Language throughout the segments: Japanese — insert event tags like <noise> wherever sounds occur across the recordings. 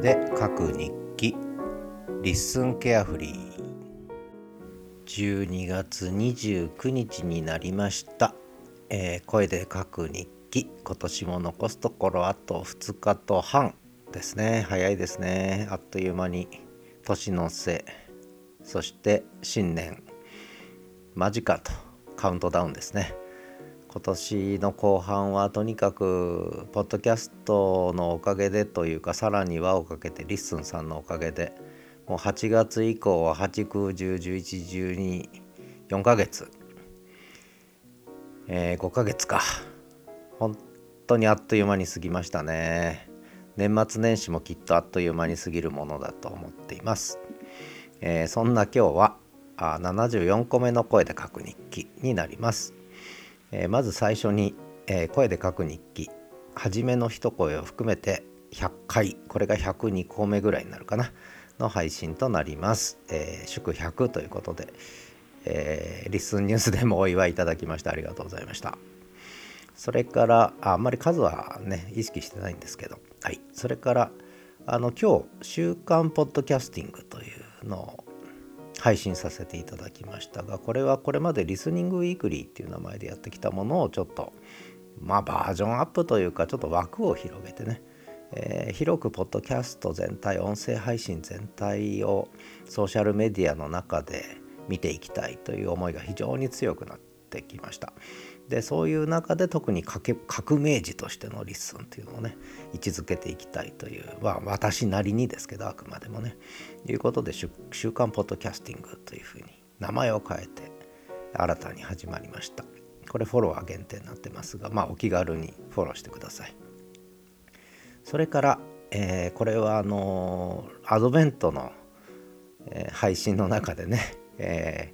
で書く日記。 LISTEN carefree。12月29日になりました、えー、声で書く日記。今年も残すところあと2日と半。ですね。早いですね。あっという間に。年の瀬。そして新年。間近と。カウントダウンですね。今年の後半はとにかくポッドキャストのおかげでというかさらに輪をかけて LISTEN さんのおかげでもう8月以降は8 9 10 11 12 4ヶ月、えー、5ヶ月か。本当にあっという間に過ぎましたね。年末年始もきっとあっという間に過ぎるものだと思っています、えー、そんな今日はあ74個目の声で書く日記になります。えー、まず最初に、えー、声で書く日記。初めの一声を含めて100回。これが102個目ぐらいになるかな。の配信となります、えー、祝100ということで、えー、リスンニュースでもお祝いいただきましてありがとうございました。それからああんまり数はね意識してないんですけど。はい。それからあの今日「週刊ポッドキャスティング」というのを配信させていただきましたがこれはこれまでリスニングウィークリーっていう名前でやってきたものをちょっとまあバージョンアップというかちょっと枠を広げてね、えー、広くポッドキャスト全体音声配信全体をソーシャルメディアの中で見ていきたいという思いが非常に強くなってきました。でそういう中で特に革命児としてのリッスンっていうのをね位置づけていきたいという、まあ、私なりにですけどあくまでもね。いうことで「週刊ポッドキャスティング」というふうに名前を変えて新たに始まりました。これフォロワー限定になってますがまあお気軽にフォローしてください。それから、えー、これはあのー、アドベントの、えー、配信の中でね、え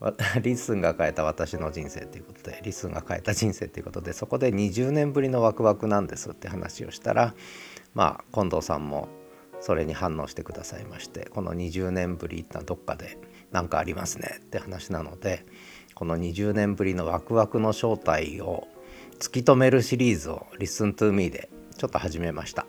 <laughs> リスンが変えた私の人生ということでリスンが変えた人生ということでそこで20年ぶりのワクワクなんですって話をしたらまあ近藤さんもそれに反応してくださいましてこの20年ぶりってのはどっかで何かありますねって話なのでこの20年ぶりのワクワクの正体を突き止めるシリーズを「Listen to Me」でちょっと始めました。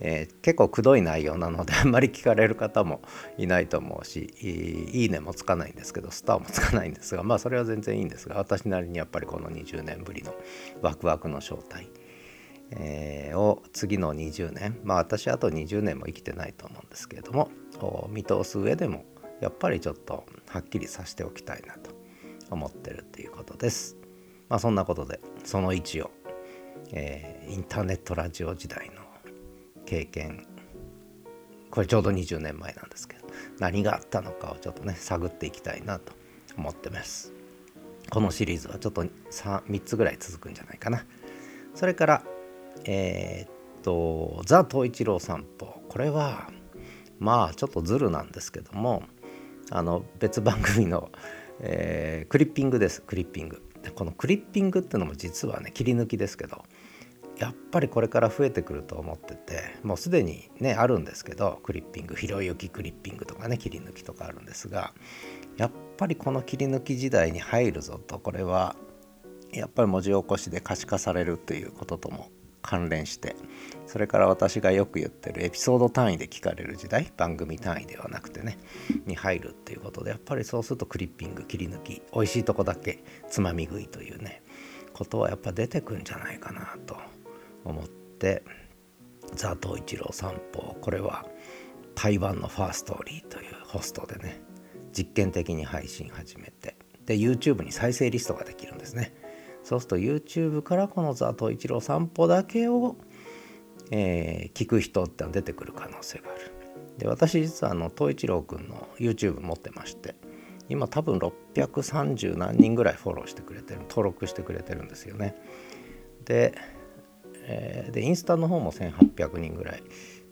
えー、結構くどい内容なので <laughs> あんまり聞かれる方もいないと思うしいいねもつかないんですけどスターもつかないんですがまあそれは全然いいんですが私なりにやっぱりこの20年ぶりのワクワクの正体、えー、を次の20年まあ私あと20年も生きてないと思うんですけれども見通す上でもやっぱりちょっとはっきりさせておきたいなと思ってるっていうことです。まあそんなことでその位置を、えー、インターネットラジオ時代の経験。これちょうど20年前なんですけど何があったのかをちょっとね探っていきたいなと思ってます。このシリーズはちょっと 3, 3つぐらい続くんじゃないかな。それからえー、っと「ザ・東一郎散歩」これはまあちょっとズルなんですけどもあの別番組の、えー、クリッピングです。クリッピング。このクリッピングっていうのも実はね切り抜きですけどやっぱりこれから増えてくると思っててもうすでにねあるんですけどクリッピングひろゆきクリッピングとかね切り抜きとかあるんですがやっぱりこの切り抜き時代に入るぞとこれはやっぱり文字起こしで可視化されるということとも関連してそれから私がよく言ってるエピソード単位で聞かれる時代番組単位ではなくてねに入るっていうことでやっぱりそうするとクリッピング切り抜き美味しいとこだけつまみ食いというねことはやっぱ出てくんじゃないかなと思って「ザ・東一郎散歩」これは台湾のファーストーリーというホストでね実験的に配信始めてで YouTube に再生リストができるんですね。そうすると YouTube からこの「ザ・東一郎散歩」だけを、えー、聞く人っての出てくる可能性がある。で私実はあの東一郎くんの YouTube 持ってまして今多分630何人ぐらいフォローしてくれてる登録してくれてるんですよね。でえー、でインスタの方も1800人ぐらい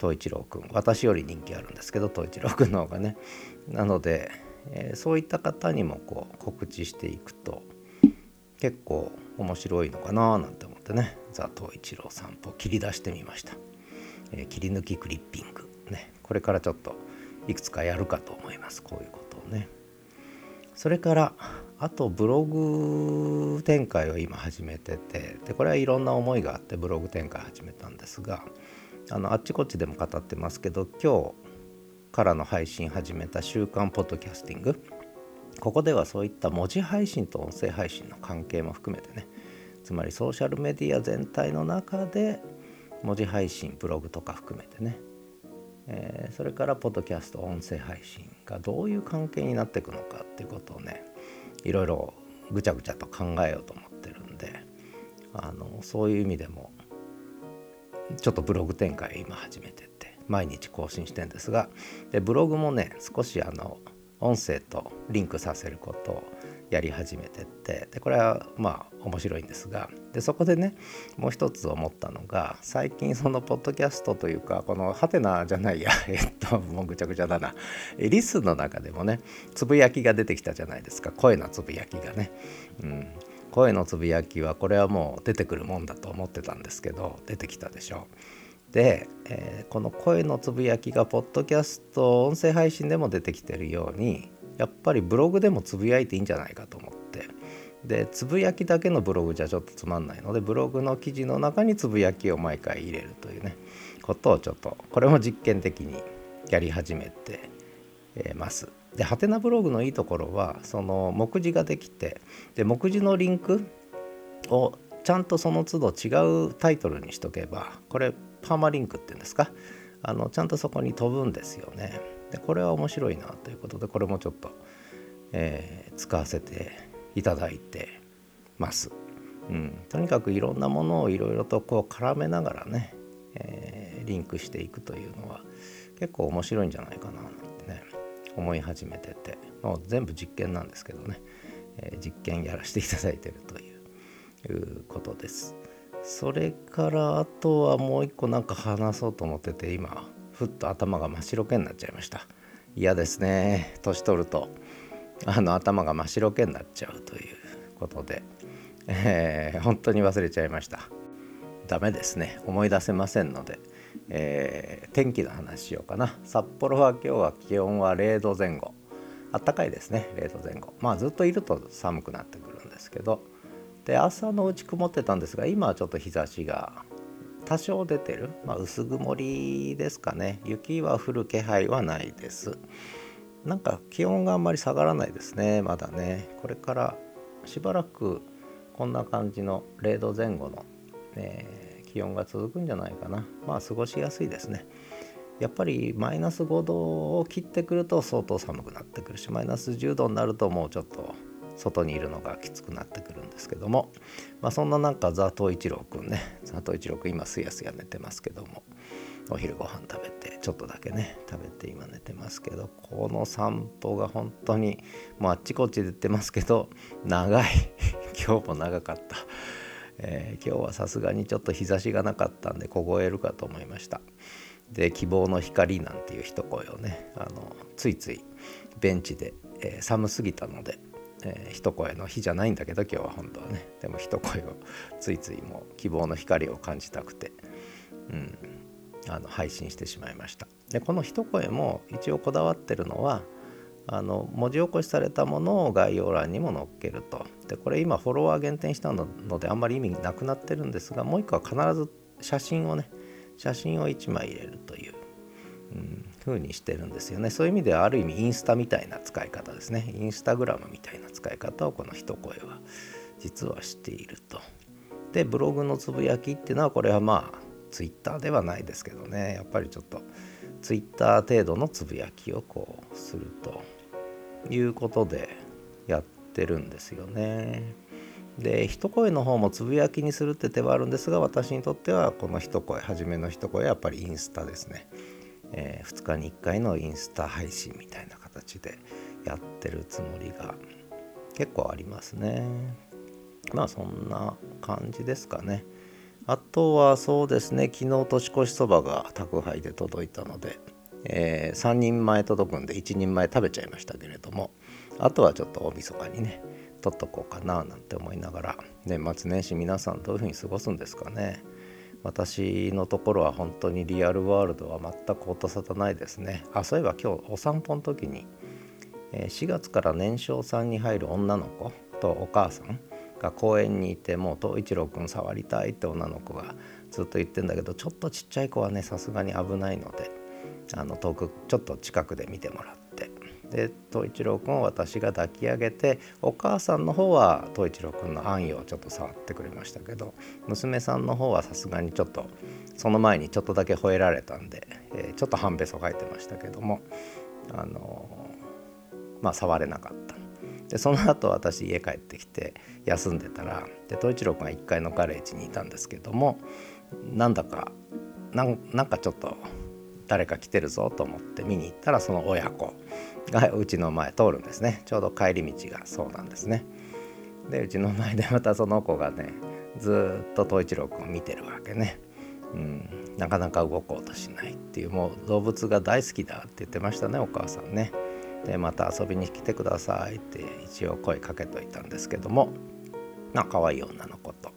東一郎くん。私より人気あるんですけど東一郎くんの方がね。なので、えー、そういった方にもこう告知していくと結構面白いのかななんて思ってね「ザ・東一郎散歩」切り出してみました、えー、切り抜きクリッピング。ね。これからちょっといくつかやるかと思います。こういうことをね。それからあとブログ展開を今始めててでこれはいろんな思いがあってブログ展開始めたんですがあのあっちこっちでも語ってますけど今日からの配信始めた週刊ポッドキャスティングここではそういった文字配信と音声配信の関係も含めてねつまりソーシャルメディア全体の中で文字配信ブログとか含めてね、えー、それからポッドキャスト音声配信がどういう関係になっていくのかっていうことをねいろいろぐちゃぐちゃと考えようと思ってるんであのそういう意味でもちょっとブログ展開今始めてって毎日更新してんですがでブログもね少しあの音声とリンクさせることをやり始めてってでこれはまあ面白いんですがでそこでねもう一つ思ったのが最近そのポッドキャストというかこのハテナじゃないや <laughs> えっともうぐちゃぐちゃだな。リスの中でもねつぶやきが出てきたじゃないですか。声のつぶやきがね。うん。声のつぶやきはこれはもう出てくるもんだと思ってたんですけど出てきたでしょ。で、えー、この声のつぶやきがポッドキャスト音声配信でも出てきてるようにやっぱりブログでもつぶやいていいんじゃないかと思ってでつぶやきだけのブログじゃちょっとつまんないのでブログの記事の中につぶやきを毎回入れるというねことをちょっとこれも実験的にやり始めてます。でハテナブログのいいところはその目次ができてで目次のリンクをちゃんとその都度違うタイトルにしとけばこれパーマリンクっていうんですか？あのちゃんとそこに飛ぶんですよね。でこれは面白いなということでこれもちょっと、えー、使わせていただいてます。うん、とにかくいろんなものをいろいろとこう絡めながらね、えー、リンクしていくというのは結構面白いんじゃないかななんてね思い始めててもう全部実験なんですけどね、えー、実験やらせていただいてるということです。それからあとはもう一個なんか話そうと思ってて今ふっと頭が真っ白けになっちゃいました。嫌ですね。年取ると。あの頭が真っ白けになっちゃうということで、えー、本当に忘れちゃいました。ダメですね。思い出せませんので、えー、天気の話しようかな。札幌は今日は気温は0度前後。あったかいですね。0度前後。まあずっといると寒くなってくるんですけど。で朝のうち曇ってたんですが今はちょっと日差しが多少出てる、まあ、薄曇りですかね。雪は降る気配はないです。なんか気温があんまり下がらないですね。まだね。これからしばらくこんな感じの0度前後の、えー、気温が続くんじゃないかな。まあ過ごしやすいですね。やっぱりマイナス5度を切ってくると相当寒くなってくるしマイナス10度になるともうちょっと外にいるのがきつくなってくるんですけども、まあ、そんな中ザトウイチローくんね。ザトウイチローくん今すやすや寝てますけども。お昼ご飯食べてちょっとだけね食べて今寝てますけど。この散歩が本当にもうあっちこっちで言ってますけど長い。<laughs> 今日も長かった、えー、今日はさすがにちょっと日差しがなかったんで凍えるかと思いました。で希望の光なんていう一声をねあのついついベンチで、えー、寒すぎたのでえー、一声の日じゃないんだけど今日は本当はね。でも一声をついついもう希望の光を感じたくて、うん、あの配信してしまいました。でこの一声も一応こだわってるのはあの文字起こしされたものを概要欄にも載っけると。でこれ今フォロワー減点したのであんまり意味なくなってるんですがもう一個は必ず写真をね写真を1枚入れるといううん、風にしてるんですよね。そういう意味ではある意味インスタみたいな使い方ですね。インスタグラムみたいな使い方をこの一声は実はしていると。でブログのつぶやきっていうのはこれはまあツイッターではないですけどね。やっぱりちょっとツイッター程度のつぶやきをこうすると。いうことでやってるんですよね。で一声の方もつぶやきにするって手はあるんですが私にとってはこの一声初めの一声はやっぱりインスタですね。えー、2日に1回のインスタ配信みたいな形でやってるつもりが結構ありますね。まあそんな感じですかね。あとはそうですね昨日年越しそばが宅配で届いたので、えー、3人前届くんで1人前食べちゃいましたけれどもあとはちょっと大晦日にね取っとこうかななんて思いながら年末年始皆さんどういうふうに過ごすんですかね。私のところは本当にリアルワールドは全く音沙汰ないですね。あそういえば今日お散歩の時に4月から年少さんに入る女の子とお母さんが公園にいてもう東一郎くん触りたいって女の子がずっと言ってんだけどちょっとちっちゃい子はねさすがに危ないのであの遠くちょっと近くで見てもらって。で東一郎くんを私が抱き上げてお母さんの方は東一郎くんの暗夜をちょっと触ってくれましたけど娘さんの方はさすがにちょっとその前にちょっとだけ吠えられたんで、えー、ちょっと半べそ書いてましたけどもあのー、まあ触れなかった。でその後私家帰ってきて休んでたらで東一郎君は1階のガレージにいたんですけどもなんだかなんかちょっと誰か来てるぞと思って見に行ったらその親子がうちの前通るんですね。ちょうど帰り道がそうなんですね。でうちの前でまたその子がねずっと東一郎君を見てるわけね、うん、なかなか動こうとしないっていう。もう動物が大好きだって言ってましたねお母さんね。でまた遊びに来てくださいって一応声かけといたんですけども。まあ可愛い女の子と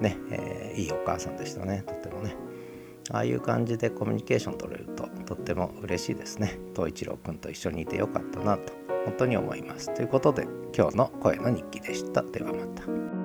ね、えー、いいお母さんでしたねとてもね。ああいう感じでコミュニケーション取れるととっても嬉しいですね。東一郎くんと一緒にいてよかったなと本当に思います。ということで今日の声の日記でした。ではまた。